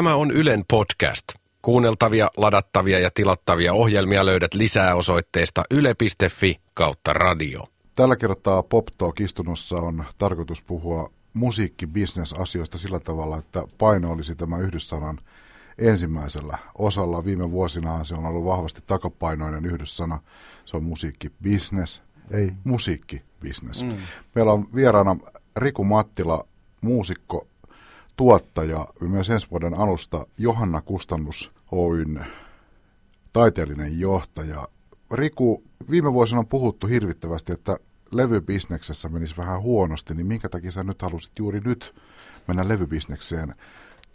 Tämä on Ylen podcast. Kuunneltavia, ladattavia ja tilattavia ohjelmia löydät lisää osoitteesta yle.fi kautta radio. Tällä kertaa Pop Talk-istunnossa on tarkoitus puhua musiikkibisnesasioista sillä tavalla, että paino olisi tämä yhdyssanan ensimmäisellä osalla. Viime vuosina se on ollut vahvasti takapainoinen yhdyssana. Se on musiikkibisnes, ei musiikkibisnes. Mm. Meillä on vieraana Riku Mattila, muusikko, tuottaja, myös ensi vuoden alusta Johanna Kustannus Oyn taiteellinen johtaja. Riku, viime vuosina on puhuttu hirvittävästi, että levybisneksessä menisi vähän huonosti, niin minkä takia sä nyt halusit juuri nyt mennä levybisnekseen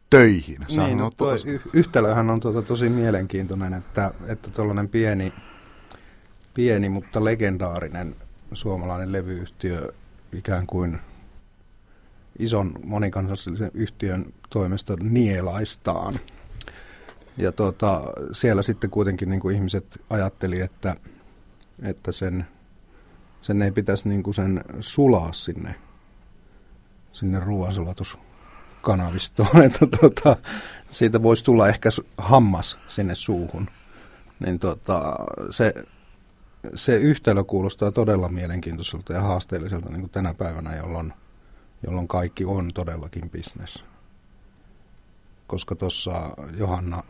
töihin? Sähän niin, no, toi tos... yhtälöhän on tuota tosi mielenkiintoinen, että, että tuollainen pieni, pieni, mutta legendaarinen suomalainen levyyhtiö ikään kuin ison monikansallisen yhtiön toimesta nielaistaan. Ja tuota, siellä sitten kuitenkin niin kuin ihmiset ajatteli, että, että sen, sen ei pitäisi niin kuin sen sulaa sinne, sinne ruoansulatuskanavistoon, että tuota, siitä voisi tulla ehkä hammas sinne suuhun. Niin tuota, se, se yhtälö kuulostaa todella mielenkiintoiselta ja haasteelliselta niin kuin tänä päivänä, jolloin, jolloin kaikki on todellakin bisnes. Koska tuossa Johanna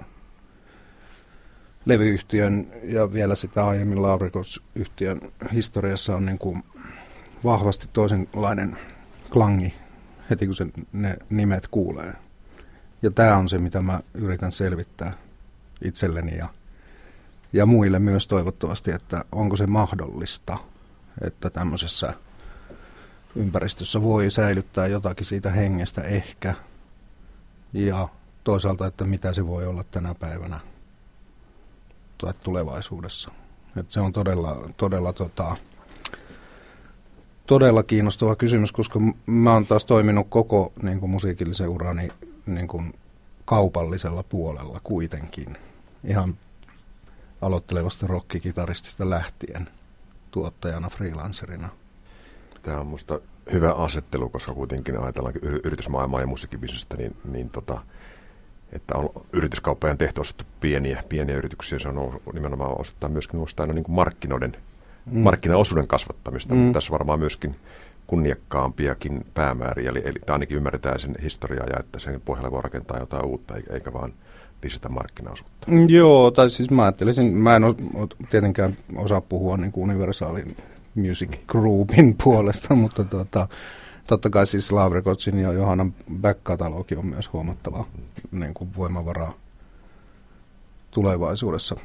levyyhtiön ja vielä sitä aiemmin Labrikos-yhtiön historiassa on niin kuin vahvasti toisenlainen klangi heti kun se, ne nimet kuulee. Ja tämä on se, mitä mä yritän selvittää itselleni ja, ja muille myös toivottavasti, että onko se mahdollista, että tämmöisessä ympäristössä voi säilyttää jotakin siitä hengestä ehkä. Ja toisaalta, että mitä se voi olla tänä päivänä tai tulevaisuudessa. Et se on todella, todella, tota, todella kiinnostava kysymys, koska mä oon taas toiminut koko niin kuin musiikillisen urani niin kuin kaupallisella puolella kuitenkin. Ihan aloittelevasta rockikitaristista lähtien tuottajana, freelancerina. Tämä on minusta hyvä asettelu, koska kuitenkin ajatellaan yritysmaailmaa ja musiikkibisnestä, niin, niin tota, että on yrityskauppajan tehty ostettu pieniä, pieniä yrityksiä. Se on nimenomaan osittain myöskin aina niin kuin markkinoiden, mm. markkinaosuuden kasvattamista, mm. mutta tässä varmaan myöskin kunniakkaampiakin päämääriä, eli, eli ainakin ymmärretään sen historiaa ja että sen pohjalle voi rakentaa jotain uutta, eikä vaan lisätä markkinaosuutta. Mm, joo, tai siis mä ajattelisin, mä en ole tietenkään osaa puhua niin kuin universaalin music groupin puolesta, mutta tuota, totta kai siis Love Recordsin ja Johannan back-katalogi on myös huomattava niin kuin voimavara tulevaisuudessa.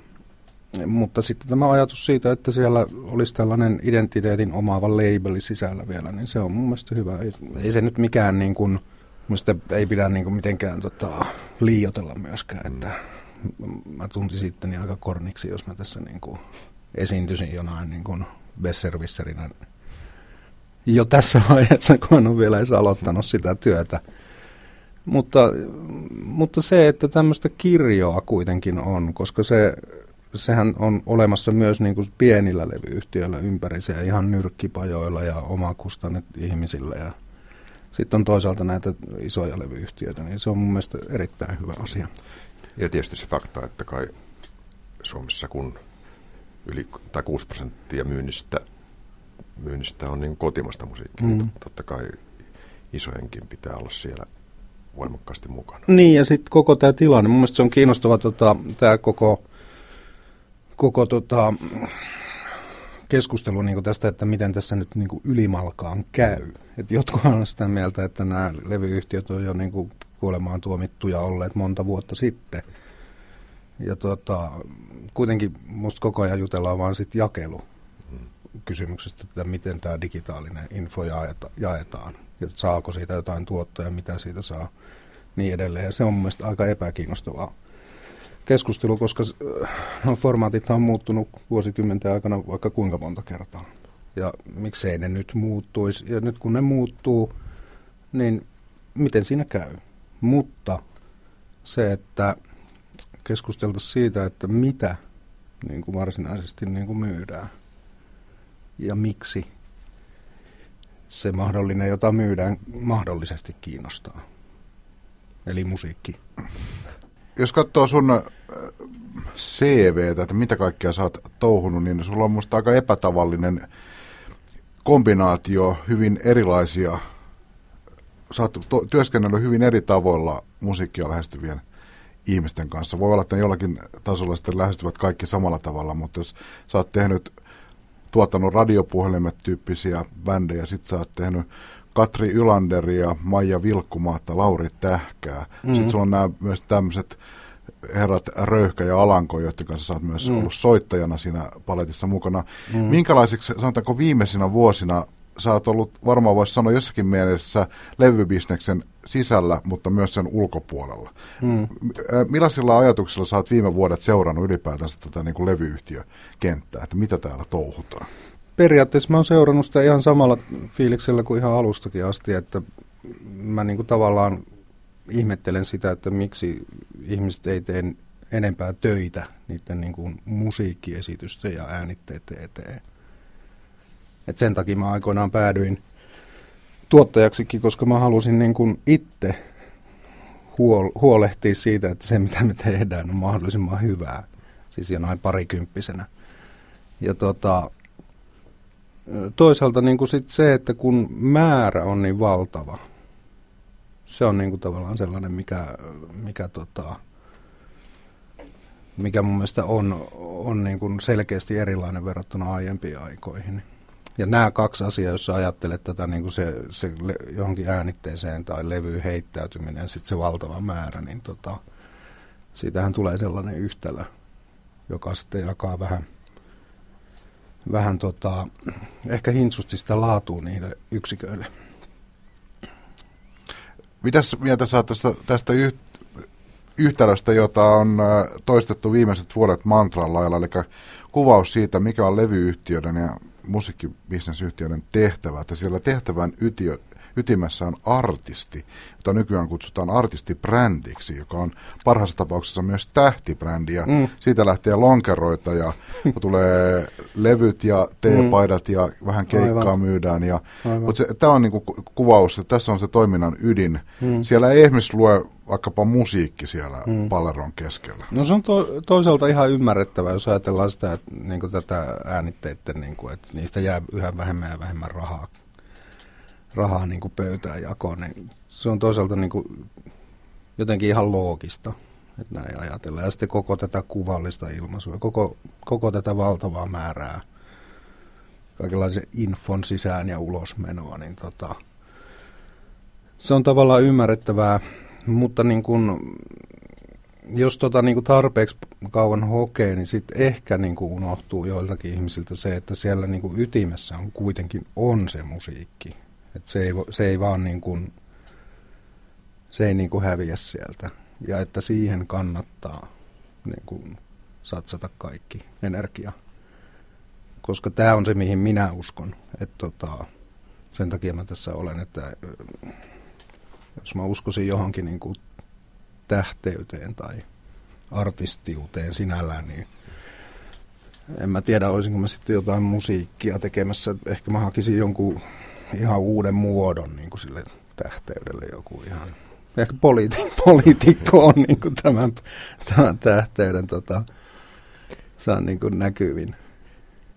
Mutta sitten tämä ajatus siitä, että siellä olisi tällainen identiteetin omaava labeli sisällä vielä, niin se on mun mielestä hyvä. Ei, ei se nyt mikään niin kuin, musta ei pidä niin kuin mitenkään tota, liiotella myöskään, että mä tuntisin itteni aika korniksi, jos mä tässä niin kuin esiintyisin jonain niin kuin besservisserinä jo tässä vaiheessa, kun en ole vielä edes aloittanut sitä työtä. Mutta, mutta se, että tämmöistä kirjoa kuitenkin on, koska se, sehän on olemassa myös niin kuin pienillä levyyhtiöillä ja ihan nyrkkipajoilla ja omakustannet ihmisillä ja sitten on toisaalta näitä isoja levyyhtiöitä, niin se on mun mielestä erittäin hyvä asia. Ja tietysti se fakta, että kai Suomessa kun yli tai 6 prosenttia myynnistä myynnistä on niin kotimasta musiikkia. Mm. Niin totta kai isojenkin pitää olla siellä voimakkaasti mukana. Niin, ja sitten koko tämä tilanne. Mun mielestä se on kiinnostava tota, tämä koko, koko tota, keskustelu niin tästä, että miten tässä nyt niin ylimalkaan käy. Et jotkut on sitä mieltä, että nämä levyyhtiöt on jo niin kuin kuolemaan tuomittuja olleet monta vuotta sitten. Ja tota, kuitenkin musta koko ajan jutellaan vaan sitten jakelu kysymyksestä, että miten tämä digitaalinen info jaeta, jaetaan. Ja saako siitä jotain tuottoja, mitä siitä saa, niin edelleen. Ja se on mielestäni aika epäkiinnostavaa keskustelu, koska no, formaatit on muuttunut vuosikymmenten aikana vaikka kuinka monta kertaa. Ja miksei ne nyt muuttuisi. Ja nyt kun ne muuttuu, niin miten siinä käy? Mutta se, että keskusteltaisiin siitä, että mitä niin kuin varsinaisesti niin kuin myydään – ja miksi se mahdollinen, jota myydään, mahdollisesti kiinnostaa. Eli musiikki. jos katsoo sun äh, CVtä, että mitä kaikkea sä oot touhunut, niin sulla on musta aika epätavallinen kombinaatio hyvin erilaisia. Sä oot to- työskennellyt hyvin eri tavoilla musiikkia lähestyvien ihmisten kanssa. Voi olla, että ne jollakin tasolla sitten lähestyvät kaikki samalla tavalla, mutta jos sä oot tehnyt, tuottanut radiopuhelimet tyyppisiä bändejä, sit sä oot tehnyt Katri Ylanderia, Maija Vilkkumaatta, Lauri Tähkää. Mm-hmm. Sitten sulla on nämä myös tämmöiset herrat Röyhkä ja Alanko, joiden kanssa sä oot myös mm. ollut soittajana siinä paletissa mukana. Mm. Minkälaisiksi, sanotaanko viimeisinä vuosina, sä oot ollut, varmaan voisi sanoa jossakin mielessä, levybisneksen sisällä, mutta myös sen ulkopuolella. Mm. Millaisilla ajatuksilla sä oot viime vuodet seurannut ylipäätänsä tätä niin kuin levyyhtiökenttää, että mitä täällä touhutaan? Periaatteessa mä oon seurannut sitä ihan samalla fiiliksellä kuin ihan alustakin asti, että mä niin kuin tavallaan ihmettelen sitä, että miksi ihmiset ei tee enempää töitä niiden niin kuin musiikkiesitysten ja äänitteiden eteen. Et sen takia mä aikoinaan päädyin tuottajaksikin, koska mä halusin niin kuin itse huol- huolehtia siitä, että se mitä me tehdään on mahdollisimman hyvää. Siis jonain parikymppisenä. Ja tota, toisaalta niin kuin sit se, että kun määrä on niin valtava, se on niin kuin tavallaan sellainen, mikä, mikä, tota, mikä mun mielestä on, on niin kuin selkeästi erilainen verrattuna aiempiin aikoihin. Ja nämä kaksi asiaa, jos ajattelet tätä niin kuin se, se johonkin äänitteeseen tai levyyn heittäytyminen, sitten se valtava määrä, niin tota, siitähän tulee sellainen yhtälö, joka sitten jakaa vähän, vähän tota, ehkä hintsusti sitä laatua niille yksiköille. Mitäs mieltä saat tästä, tästä yht, yhtälöstä, jota on toistettu viimeiset vuodet mantran lailla, eli kuvaus siitä, mikä on levyyhtiöiden ja musiikkibisnesyhtiöiden tehtävä, että siellä tehtävän ytiö, ytimessä on artisti, jota nykyään kutsutaan artistibrändiksi, joka on parhaassa tapauksessa myös tähtibrändi. Ja mm. Siitä lähtee lonkeroita ja tulee levyt ja teepaidat mm. ja vähän keikkaa Aivan. myydään. Ja, mutta tämä on niinku kuvaus, että tässä on se toiminnan ydin. Mm. Siellä ei esimerkiksi lue vaikkapa musiikki siellä mm. palleron keskellä. No se on to, toisaalta ihan ymmärrettävää, jos ajatellaan sitä, että niin tätä äänitteiden, niin kuin, että niistä jää yhä vähemmän ja vähemmän rahaa rahaa niin kuin pöytään jakoon, niin se on toisaalta niin kuin jotenkin ihan loogista, että näin ajatellaan. Ja sitten koko tätä kuvallista ilmaisua, koko, koko tätä valtavaa määrää kaikenlaisen infon sisään ja ulosmenoa, niin tota, se on tavallaan ymmärrettävää, mutta niin kun, jos tota niin kuin tarpeeksi kauan hokee, niin sitten ehkä niin kuin unohtuu joiltakin ihmisiltä se, että siellä niin kuin ytimessä on kuitenkin on se musiikki. Et se, ei, se ei vaan niin kuin, se ei niin kuin häviä sieltä. Ja että siihen kannattaa niin kuin satsata kaikki energia. Koska tämä on se, mihin minä uskon. Että tota, sen takia mä tässä olen, että jos mä uskoisin johonkin niin kuin tähteyteen tai artistiuteen sinällään, niin en mä tiedä, olisinko mä sitten jotain musiikkia tekemässä. Ehkä mä hakisin jonkun ihan uuden muodon niin kuin sille tähteydelle joku ihan... Ehkä politi- poliitikko on niin kuin tämän, tämän tähteyden tota, saa niin kuin näkyvin.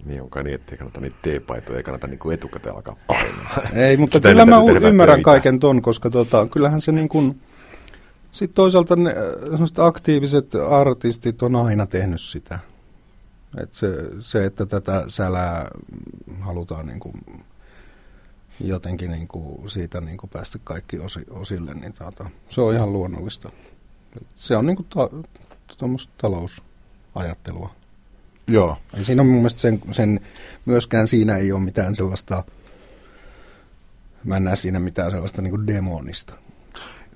Niin onko niin, että ei kannata niitä teepaitoja, ei kannata niin etukäteen alkaa painaa. Ei, mutta Sitä kyllä mä ymmärrän töitä. kaiken ton, koska tota, kyllähän se niin kuin, sitten toisaalta ne aktiiviset artistit on aina tehnyt sitä. Et se, se, että tätä sälää halutaan niin kuin jotenkin niin kuin siitä niin kuin päästä kaikki osi, osille, niin tuota, se on ihan luonnollista. Se on niin kuin ta, talousajattelua. Joo. Ei siinä on mun mielestä sen, sen, myöskään siinä ei ole mitään sellaista, mä en näe siinä mitään sellaista niin kuin demonista.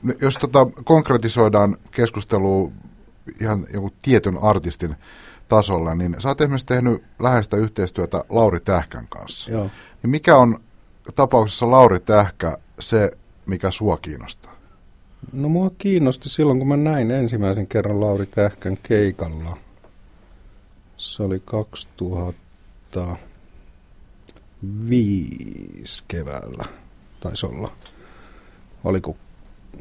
No, jos tota, konkretisoidaan keskustelua ihan joku tietyn artistin tasolla, niin sä oot esimerkiksi tehnyt läheistä yhteistyötä Lauri Tähkän kanssa. Joo. Niin mikä on tapauksessa Lauri Tähkä se, mikä sua kiinnostaa? No mua kiinnosti silloin, kun mä näin ensimmäisen kerran Lauri Tähkän keikalla. Se oli 2005 keväällä, taisi olla. Oliko,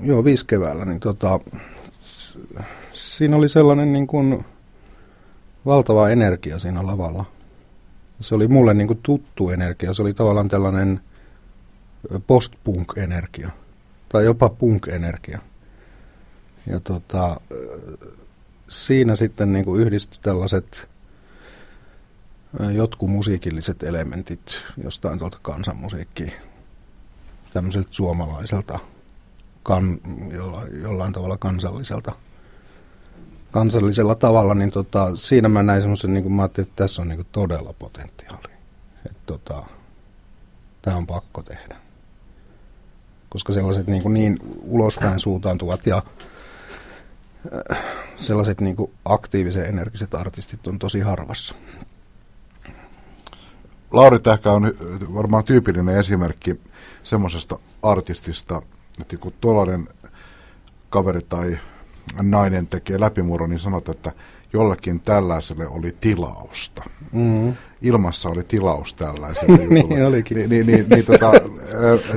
joo, viisi keväällä, niin tota, siinä oli sellainen niin kuin valtava energia siinä lavalla. Se oli mulle niin kuin tuttu energia. Se oli tavallaan tällainen post-punk-energia. Tai jopa punk-energia. Ja tota, siinä sitten niin kuin yhdistyi tällaiset jotkut musiikilliset elementit jostain tuolta kansanmusiikkiin tämmöiseltä suomalaiselta, kan, jolla, jollain tavalla kansalliselta, kansallisella tavalla, niin tota, siinä mä näin semmoisen, niin mä ajattelin, että tässä on niin todella potentiaali. Että tota, tämä on pakko tehdä. Koska sellaiset niin, niin ulospäin suuntaantuvat ja äh, sellaiset niin aktiivisen energiset artistit on tosi harvassa. Lauri Tähkä on varmaan tyypillinen esimerkki semmoisesta artistista, että kun tuollainen kaveri tai nainen tekee läpimurron, niin sanotaan, että jollakin tällaiselle oli tilausta. Mm-hmm. Ilmassa oli tilaus tällaiselle niin olikin. Niin, niin, niin, niin, tota,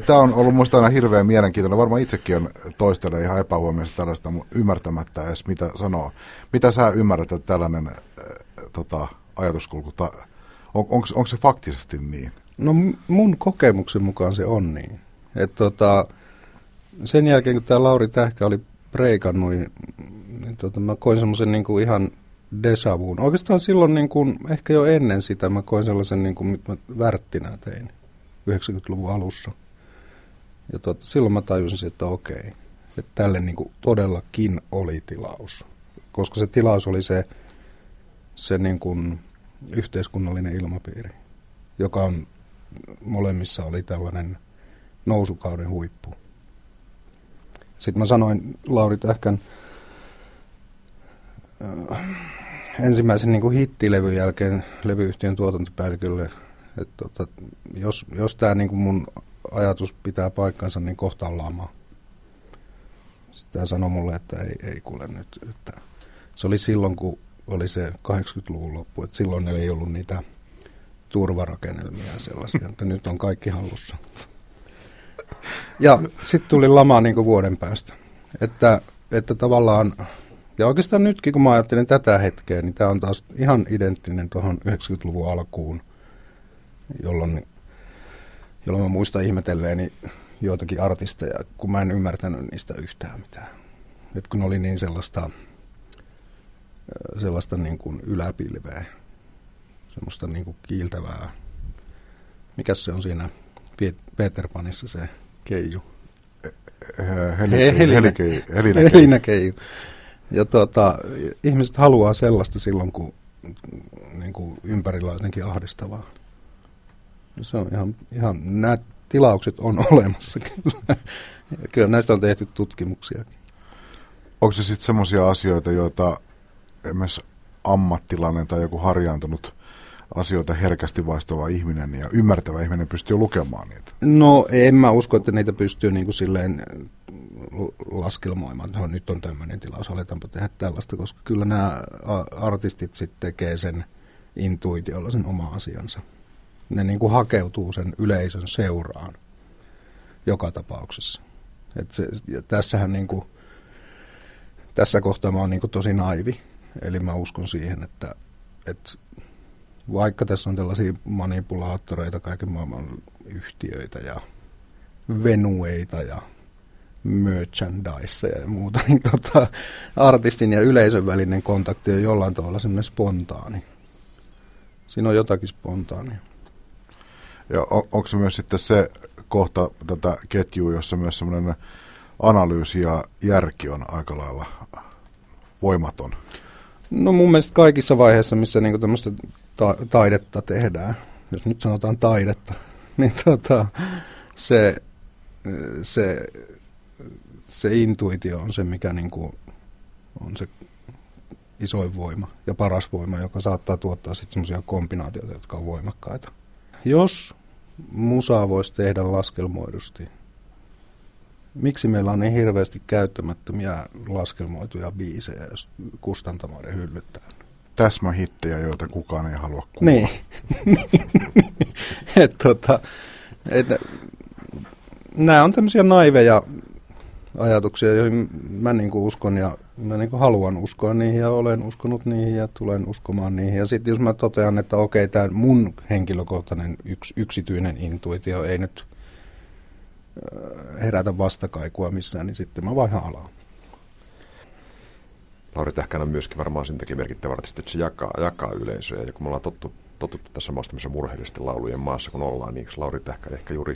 Tämä on ollut minusta aina hirveän mielenkiintoinen. Varmaan itsekin on toistelee ihan epähuomioista tällaista ymmärtämättä edes mitä sanoo. Mitä sä ymmärrät, että tällainen äh, tota, ajatuskulku, ta, on, onko, onko se faktisesti niin? No mun kokemuksen mukaan se on niin. Et tota, sen jälkeen, kun tämä Lauri Tähkä oli preikannut, niin, niin tota, mä koin semmoisen niin ihan desavuun. Oikeastaan silloin niin kuin, ehkä jo ennen sitä mä koin sellaisen, niin kuin, mitä mä värttinä tein 90-luvun alussa. Ja tota, silloin mä tajusin, että okei, että tälle niin kuin todellakin oli tilaus. Koska se tilaus oli se, se niin kuin yhteiskunnallinen ilmapiiri, joka on molemmissa oli tällainen nousukauden huippu. Sitten mä sanoin Lauri Tähkän äh, ensimmäisen niin kuin hittilevyn jälkeen levyyhtiön tuotantopäällikölle, että tota, jos, jos tämä niin kuin mun ajatus pitää paikkansa, niin kohta on lama. Sitten hän sanoi mulle, että ei, ei kuule nyt. Että se oli silloin, kun oli se 80-luvun loppu, että silloin ei ollut niitä turvarakennelmia sellaisia, että nyt on kaikki hallussa. Ja sitten tuli lama niin vuoden päästä. Että, että tavallaan, ja oikeastaan nytkin kun mä ajattelen tätä hetkeä, niin tämä on taas ihan identtinen tuohon 90-luvun alkuun, jolloin, jolloin mä muistan ihmetelleeni joitakin artisteja, kun mä en ymmärtänyt niistä yhtään mitään. Et kun oli niin sellaista, sellaista niin kuin yläpilveä, semmoista niin kuin kiiltävää. Mikä se on siinä Peter Panissa se keiju? Helinä keiju. Ja tuota, ihmiset haluaa sellaista silloin, kun niin kuin ympärillä on jotenkin ahdistavaa. Se on ihan, ihan nämä tilaukset on olemassa kyllä. Kyllä näistä on tehty tutkimuksia. Onko se sitten semmoisia asioita, joita myös ammattilainen tai joku harjaantunut asioita herkästi vaistava ihminen ja ymmärtävä ihminen pystyy lukemaan niitä? No en mä usko, että niitä pystyy niin kuin silleen laskelmoimaan, no, nyt on tämmöinen tilaus, aletaanpa tehdä tällaista, koska kyllä nämä artistit sitten tekee sen intuitiolla sen oma asiansa. Ne niin kuin hakeutuu sen yleisön seuraan joka tapauksessa. Et se, tässähän niin kuin, tässä kohtaa mä oon niin kuin tosi naivi, eli mä uskon siihen, että, että vaikka tässä on tällaisia manipulaattoreita, kaiken maailman yhtiöitä ja venueita ja merchandise ja muuta, niin tota, artistin ja yleisön välinen kontakti on jollain tavalla semmoinen spontaani. Siinä on jotakin spontaania. Ja on, onko se myös sitten se kohta tätä ketjua, jossa myös semmoinen analyysi ja järki on aika lailla voimaton? No mun mielestä kaikissa vaiheissa, missä niinku tämmöistä ta- taidetta tehdään, jos nyt sanotaan taidetta, niin tota, se, se, se intuitio on se, mikä niin kuin on se isoin voima ja paras voima, joka saattaa tuottaa sitten semmoisia kombinaatioita, jotka on voimakkaita. Jos musaa voisi tehdä laskelmoidusti, miksi meillä on niin hirveästi käyttämättömiä laskelmoituja biisejä, jos kustantamoiden hyllyttää? täsmähittejä, joita kukaan ei halua kuulla. Niin. et, tota, et, nämä on tämmöisiä naiveja ajatuksia, joihin mä niin kuin uskon ja mä niin kuin haluan uskoa niihin ja olen uskonut niihin ja tulen uskomaan niihin. Ja sitten jos mä totean, että okei, tämä mun henkilökohtainen yks, yksityinen intuitio ei nyt herätä vastakaikua missään, niin sitten mä vaihan alaa. Lauri Tähkän on myöskin varmaan sen takia merkittävä artisti, että se jakaa, jakaa yleisöä. Ja kun me ollaan tottu, totuttu tässä maassa murheellisten laulujen maassa, kun ollaan, niin Lauri Tähkä ehkä juuri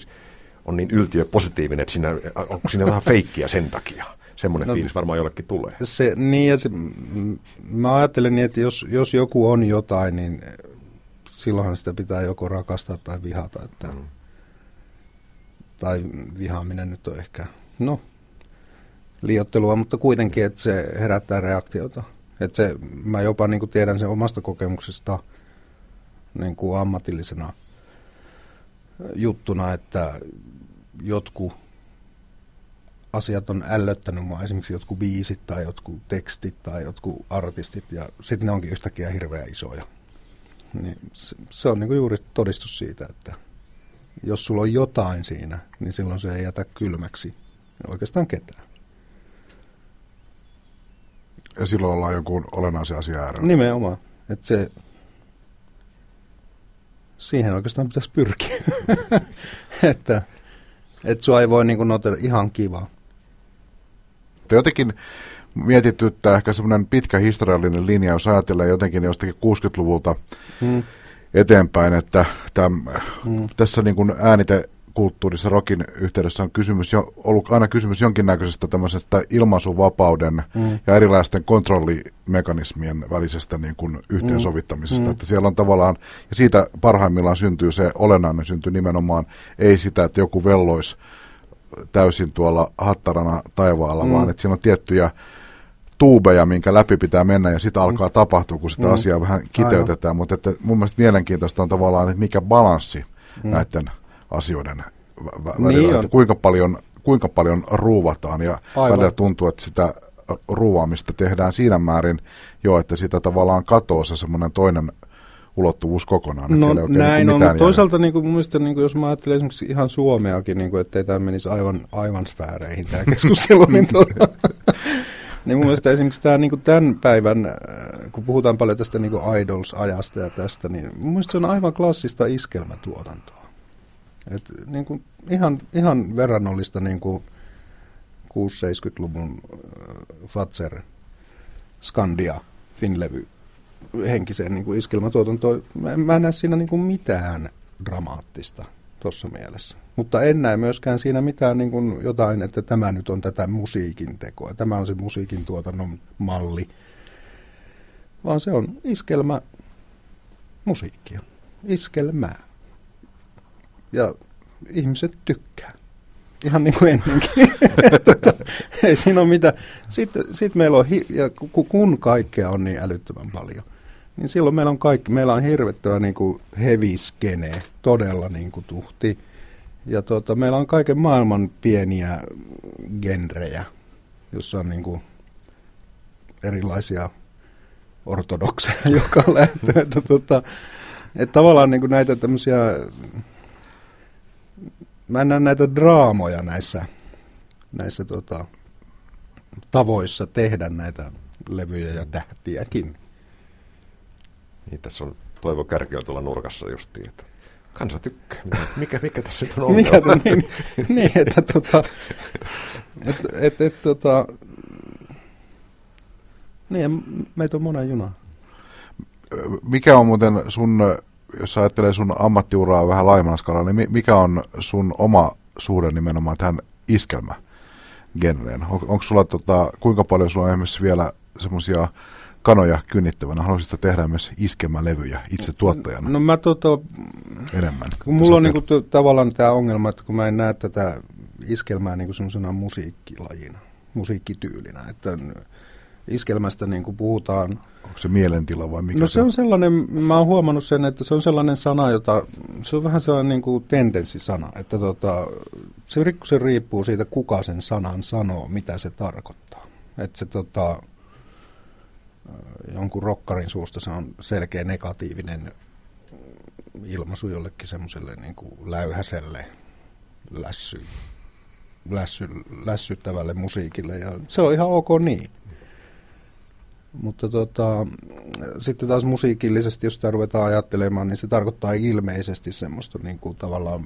on niin yltiö positiivinen, että siinä, onko siinä vähän feikkiä sen takia? Semmoinen no, fiilis varmaan jollekin tulee. Se, niin, ja se, mä ajattelen niin, että jos, jos joku on jotain, niin silloinhan sitä pitää joko rakastaa tai vihata. Että, mm. Tai vihaaminen nyt on ehkä, no, liottelua, mutta kuitenkin, että se herättää reaktiota. Että se, mä jopa niin kuin tiedän sen omasta kokemuksesta niin kuin ammatillisena juttuna, että jotkut asiat on ällöttänyt mua, esimerkiksi jotkut biisit tai jotkut tekstit tai jotkut artistit, ja sitten ne onkin yhtäkkiä hirveän isoja. Niin se, se on niinku juuri todistus siitä, että jos sulla on jotain siinä, niin silloin se ei jätä kylmäksi oikeastaan ketään. Ja silloin ollaan joku olennaisen asia äärellä. Nimenomaan. Että se, siihen oikeastaan pitäisi pyrkiä. että että sua ei voi niin notella ihan kiva. Jotenkin mietittyttää ehkä semmoinen pitkä historiallinen linja, jos ajatellaan jotenkin jostakin 60-luvulta hmm. Eteenpäin, että täm, hmm. tässä niin kuin äänite kulttuurissa rokin yhteydessä on kysymys jo, ollut aina kysymys jonkinnäköisestä tämmöisestä ilmaisuvapauden mm. ja erilaisten kontrollimekanismien välisestä niin kuin yhteensovittamisesta. Mm. Että siellä on tavallaan, ja siitä parhaimmillaan syntyy se olennainen syntyy nimenomaan ei sitä, että joku vellois täysin tuolla hattarana taivaalla, mm. vaan että siinä on tiettyjä tuubeja, minkä läpi pitää mennä ja sitä alkaa mm. tapahtua, kun sitä mm. asiaa vähän kiteytetään. Aivan. Mutta että mun mielestä mielenkiintoista on tavallaan, että mikä balanssi mm. näiden asioiden välillä, niin että kuinka paljon, kuinka paljon ruuvataan ja Aivan. välillä tuntuu, että sitä ruuvaamista tehdään siinä määrin jo, että sitä tavallaan katoaa se semmoinen toinen ulottuvuus kokonaan. No että näin on, mutta toisaalta niin kuin, mielestä, niin kuin, jos mä ajattelen esimerkiksi ihan Suomeakin, niin kuin, ettei tämä menisi aivan, aivan sfääreihin tämä keskustelu, niin, tuota, niin mun mielestä esimerkiksi tämä, niin tämän päivän, äh, kun puhutaan paljon tästä niin Idols-ajasta ja tästä, niin mun mielestä se on aivan klassista iskelmätuotantoa. Et niin kuin ihan, ihan verrannollista niin kuin 6-70-luvun äh, Fatser, Skandia, Finlevy henkiseen niin iskelmätuotantoon. Mä, mä en näe siinä niin kuin mitään dramaattista tuossa mielessä. Mutta en näe myöskään siinä mitään niin kuin jotain, että tämä nyt on tätä musiikin tekoa. Tämä on se musiikin tuotannon malli. Vaan se on iskelmä musiikkia. Iskelmää ja ihmiset tykkää. Ihan niin kuin ennenkin. tota, ei siinä ole mitään. Sitten sit meillä on, hi- ja kun kaikkea on niin älyttömän paljon, niin silloin meillä on kaikki, meillä on hirvettävä niin kuin heavy skene, todella niin kuin tuhti. Ja tota, meillä on kaiken maailman pieniä genrejä, jossa on niin kuin erilaisia ortodokseja joka lähtee. Että, tota, että tavallaan niin kuin näitä tämmöisiä mä en näe näitä draamoja näissä, näissä tota, tavoissa tehdä näitä levyjä ja tähtiäkin. Niin, tässä on Toivo Kärki on tuolla nurkassa justiin, että kansa tykkää. Mikä, mikä tässä nyt on mikä, niin, niin, että tota, et, et, et, tota, niin, meitä on monen juna. Mikä on muuten sun jos ajattelee sun ammattiuraa vähän laajemmalla niin mikä on sun oma suhde nimenomaan tähän iskelmä genreen? On, onko sulla, tota, kuinka paljon sulla on esimerkiksi vielä semmoisia kanoja kynnittävänä? Haluaisitko tehdä myös iskelmälevyjä itse tuottajana? No mä tota, enemmän. Kun mulla on niinku t- tavallaan tämä ongelma, että kun mä en näe tätä iskelmää niinku semmoisena musiikkilajina, musiikkityylinä, että iskelmästä niin kuin puhutaan. Onko se mielentila vai mikä No se on sellainen, mä oon huomannut sen, että se on sellainen sana, jota, se on vähän sellainen niin kuin tendenssisana, että tota, se, se riippuu siitä, kuka sen sanan sanoo, mitä se tarkoittaa. Että se tota, jonkun rokkarin suusta se on selkeä negatiivinen ilmaisu jollekin semmoiselle niin läyhäselle lässy lässy, lässyttävälle musiikille ja se on ihan ok niin. Mutta tota, sitten taas musiikillisesti, jos sitä ruvetaan ajattelemaan, niin se tarkoittaa ilmeisesti semmoista niin kuin tavallaan,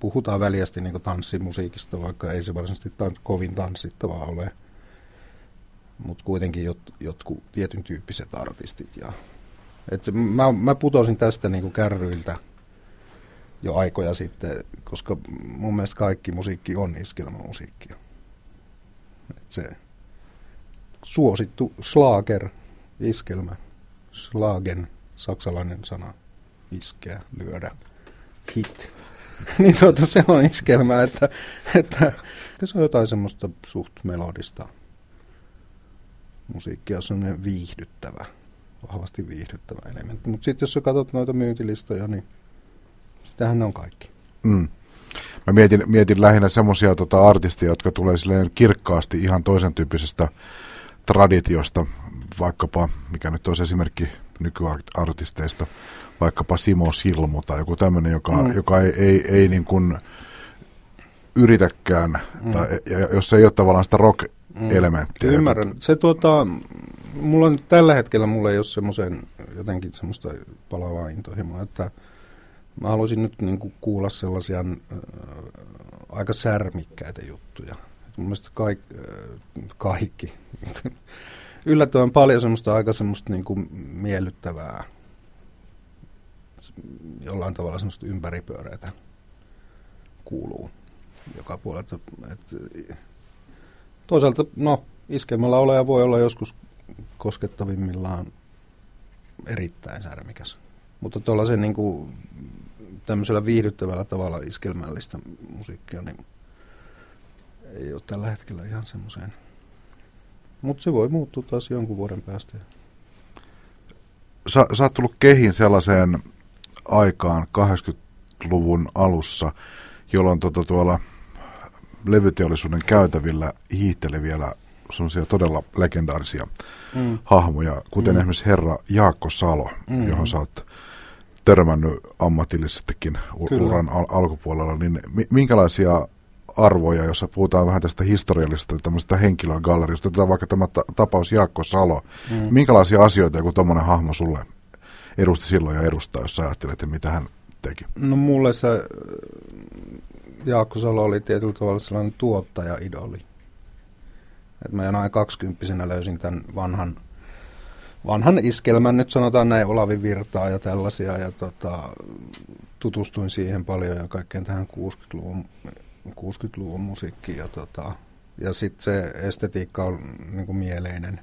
puhutaan väljästi niin kuin tanssimusiikista, vaikka ei se varsinaisesti tan- kovin tanssittavaa ole. Mutta kuitenkin jot, jotkut tietyn tyyppiset artistit. Ja, et se, mä, mä putosin tästä niin kuin kärryiltä jo aikoja sitten, koska mun mielestä kaikki musiikki on iskelmämusiikkia. Et se, suosittu slager, iskelmä, slagen, saksalainen sana, iskeä, lyödä, hit. niin tuota, se on iskelmä, että, että se on jotain semmoista suht melodista musiikkia, semmoinen viihdyttävä, vahvasti viihdyttävä elementti. Mutta sitten jos sä katsot noita myyntilistoja, niin sitähän ne on kaikki. Mm. Mä mietin, mietin lähinnä semmoisia tota, artisteja, jotka tulee silleen kirkkaasti ihan toisen tyyppisestä traditiosta, vaikkapa, mikä nyt olisi esimerkki nykyartisteista, vaikkapa Simo Silmu tai joku tämmöinen, joka, mm. joka ei, ei, ei niin kuin yritäkään, mm. tai jos ei ole tavallaan sitä rock-elementtiä. Mm. Ymmärrän. Se tuota, mulla on, tällä hetkellä mulla ei ole semmoisen jotenkin semmoista palavaa intohimoa, että mä haluaisin nyt niin kuin kuulla sellaisia äh, aika särmikkäitä juttuja. Mun mielestä kaik, äh, kaikki. Yllättävän paljon semmoista aika semmoista niin kuin miellyttävää, jollain tavalla semmoista ympäripyöreitä kuuluu joka puolelta. Et, toisaalta, no, iskelmällä oleja voi olla joskus koskettavimmillaan erittäin särmikäs. Mutta tuollaisen niin kuin, tämmöisellä viihdyttävällä tavalla iskelmällistä musiikkia, niin ei ole tällä hetkellä ihan semmoiseen. Mutta se voi muuttua taas jonkun vuoden päästä. Sä, sä oot tullut kehiin sellaiseen aikaan 80-luvun alussa, jolloin tuota, tuolla levyteollisuuden käytävillä hiihteli vielä sellaisia todella legendaarisia mm. hahmoja, kuten mm. esimerkiksi herra Jaakko Salo, mm. johon sä oot törmännyt ammatillisestikin Kyllä. uran al- alkupuolella, niin minkälaisia arvoja, jossa puhutaan vähän tästä historiallisesta tämmöisestä henkilögallerista, otetaan vaikka tämä ta- tapaus Jaakko Salo, mm. minkälaisia asioita joku tuommoinen hahmo sulle edusti silloin ja edustaa, jos sä ajattelet, että mitä hän teki? No mulle se Jaakko Salo oli tietyllä tavalla sellainen tuottaja-idoli. Et mä noin kaksikymppisenä löysin tämän vanhan, vanhan iskelmän, nyt sanotaan näin Olavi Virtaa ja tällaisia, ja tota, tutustuin siihen paljon ja kaikkeen tähän 60-luvun, 60-luvun musiikkiin. Ja, tota, ja sitten se estetiikka on niin kuin mieleinen,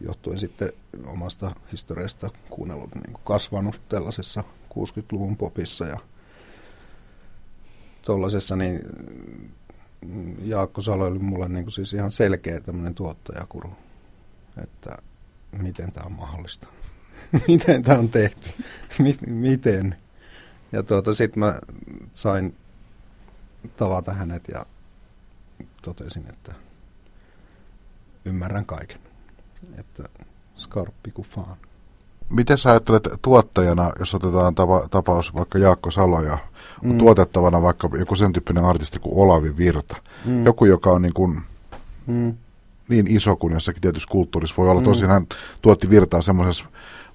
johtuen sitten omasta historiasta kuunnellut, niin kuin kasvanut tällaisessa 60-luvun popissa ja tuollaisessa, niin Jaakko Salo oli mulle niin kuin siis ihan selkeä tämmöinen tuottajakuru, että miten tämä on mahdollista, miten tämä on tehty, miten. Ja tuota, sitten mä sain tavata hänet ja totesin, että ymmärrän kaiken, että skarppi kuin faan. Miten sä ajattelet tuottajana, jos otetaan tapa, tapaus vaikka Jaakko Salo ja mm. tuotettavana vaikka joku sen tyyppinen artisti kuin Olavi Virta. Mm. Joku, joka on niin, kuin, mm. niin iso kuin jossakin tietyssä kulttuurissa voi olla. Mm. Tosin hän tuotti Virtaa semmoisessa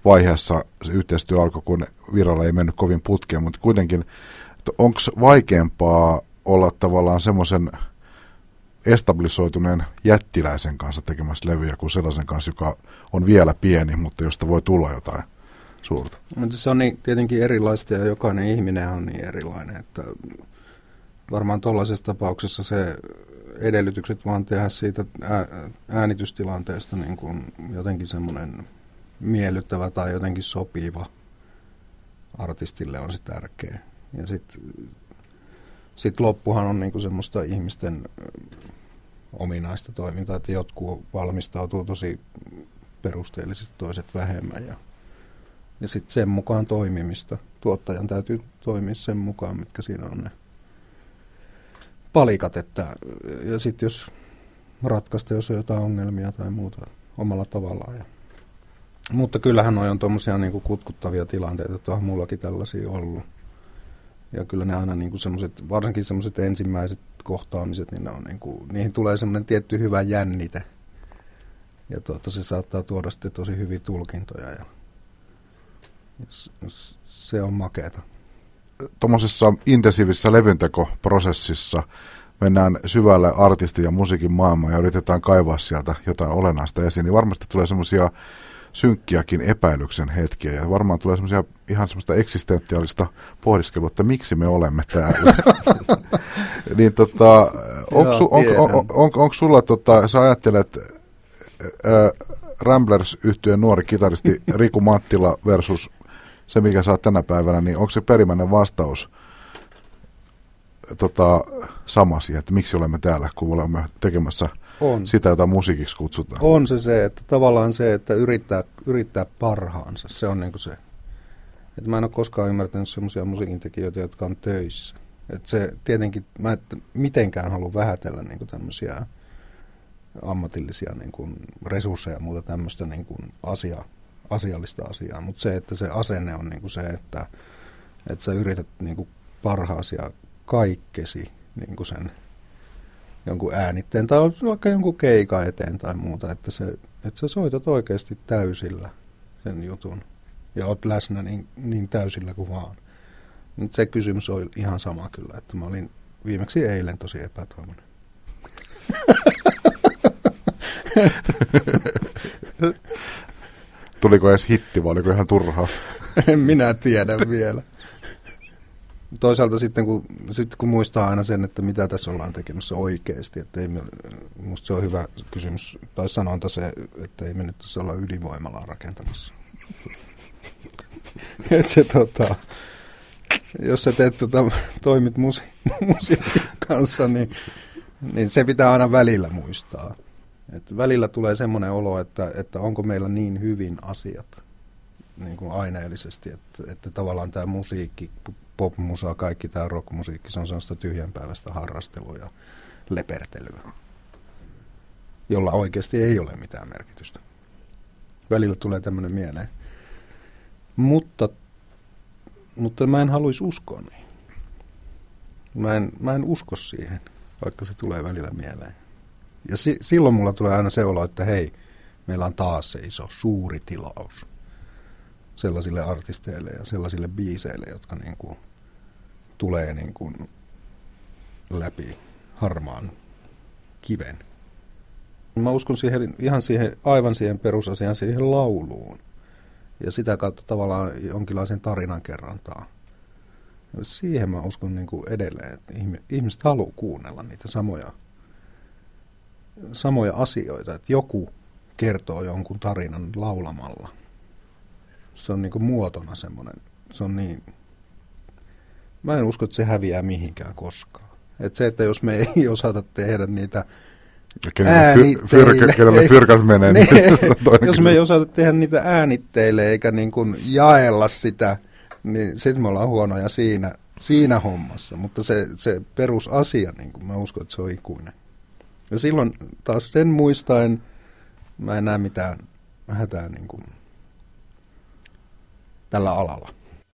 vaiheessa, se yhteistyö alkoi, kun Viralla ei mennyt kovin putkeen, mutta kuitenkin, onko vaikeampaa olla tavallaan semmoisen establisoituneen jättiläisen kanssa tekemässä levyjä kuin sellaisen kanssa, joka on vielä pieni, mutta josta voi tulla jotain suurta. Mutta se on niin, tietenkin erilaista ja jokainen ihminen on niin erilainen, että varmaan tuollaisessa tapauksessa se edellytykset vaan tehdä siitä äänitystilanteesta niin kuin jotenkin semmoinen miellyttävä tai jotenkin sopiva artistille on se tärkeä. Ja sitten sit loppuhan on niin kuin semmoista ihmisten ominaista toimintaa, että jotkut valmistautuu tosi perusteellisesti, toiset vähemmän ja ja sitten sen mukaan toimimista. Tuottajan täytyy toimia sen mukaan, mitkä siinä on ne palikat. Että, ja sitten jos ratkaista, jos on jotain ongelmia tai muuta omalla tavallaan. Ja, mutta kyllähän noi on tuommoisia niinku kutkuttavia tilanteita, että on mullakin tällaisia ollut. Ja kyllä ne aina niin semmoiset, varsinkin semmoiset ensimmäiset kohtaamiset, niin, ne on niin kuin, niihin tulee semmoinen tietty hyvä jännite. Ja tuota, se saattaa tuoda sitten tosi hyviä tulkintoja ja, ja se on makeeta. Tuommoisessa intensiivisessä levyntekoprosessissa mennään syvälle artistin ja musiikin maailmaan ja yritetään kaivaa sieltä jotain olennaista esiin, niin varmasti tulee semmoisia synkkiäkin epäilyksen hetkiä ja varmaan tulee semmoisia ihan semmoista eksistentiaalista pohdiskelua, että miksi me olemme täällä. niin tota, onko su, on, on, on, on, on, sulla, tota, sä ajattelet äh, ramblers yhtyeen nuori kitaristi Riku Mattila versus se, mikä saa tänä päivänä, niin onko se perimmäinen vastaus tota, sama siihen, että miksi olemme täällä, kun olemme tekemässä on. sitä, jota musiikiksi kutsutaan? On se se, että tavallaan se, että yrittää, yrittää parhaansa, se on niin kuin se. Että mä en ole koskaan ymmärtänyt sellaisia musiikintekijöitä, jotka on töissä. Että se tietenkin, mä et mitenkään halua vähätellä niin tämmöisiä ammatillisia niin kuin resursseja ja muuta tämmöistä niin kuin asia, asiallista asiaa, mutta se, että se asenne on niin kuin se, että, että sä yrität niin kuin parhaasi ja kaikkesi niin kuin sen jonkun äänitteen tai vaikka jonkun keika eteen tai muuta, että, se, että sä soitat oikeasti täysillä sen jutun ja oot läsnä niin, niin täysillä kuin vaan. Nyt se kysymys oli ihan sama kyllä, että mä olin viimeksi eilen tosi epätoivoinen. Tuliko edes hitti vai oliko ihan turhaa? en minä tiedä vielä. Toisaalta sitten kun, sitten kun muistaa aina sen, että mitä tässä ollaan tekemässä oikeasti, että ei me, musta se on hyvä kysymys, tai sanonta se, että ei me nyt tässä olla ydinvoimalaa rakentamassa. että se tota, jos sä teet tota, toimit musi- musiikin kanssa, niin, niin se pitää aina välillä muistaa. Et välillä tulee semmoinen olo, että, että onko meillä niin hyvin asiat niin kuin aineellisesti, että, että tavallaan tämä musiikki, popmusa, kaikki tämä rockmusiikki, se on sellaista tyhjänpäiväistä harrastelua ja lepertelyä, jolla oikeasti ei ole mitään merkitystä. Välillä tulee tämmöinen mieleen. Mutta, mutta mä en haluaisi uskoa niin. Mä en, mä en usko siihen, vaikka se tulee välillä mieleen. Ja si, silloin mulla tulee aina se olo, että hei, meillä on taas se iso, suuri tilaus sellaisille artisteille ja sellaisille biiseille, jotka niin kuin tulee niin kuin läpi harmaan kiven. Mä uskon siihen, ihan siihen, aivan siihen perusasiaan, siihen lauluun. Ja sitä kautta tavallaan jonkinlaisen tarinan kerrantaa. Siihen mä uskon niin kuin edelleen, että ihmiset haluaa kuunnella niitä samoja samoja asioita, että joku kertoo jonkun tarinan laulamalla. Se on niin kuin muotona semmoinen, se on niin, mä en usko, että se häviää mihinkään koskaan. Että se, että jos me ei osata tehdä niitä Kenelle fyrkat menee. Niin, jos me ei osata tehdä niitä äänitteille eikä niin kuin jaella sitä, niin sitten me ollaan huonoja siinä, siinä hommassa. Mutta se, se perusasia, niin kuin mä uskon, että se on ikuinen. Ja silloin taas sen muistaen mä en näe mitään hätää niin kuin tällä alalla.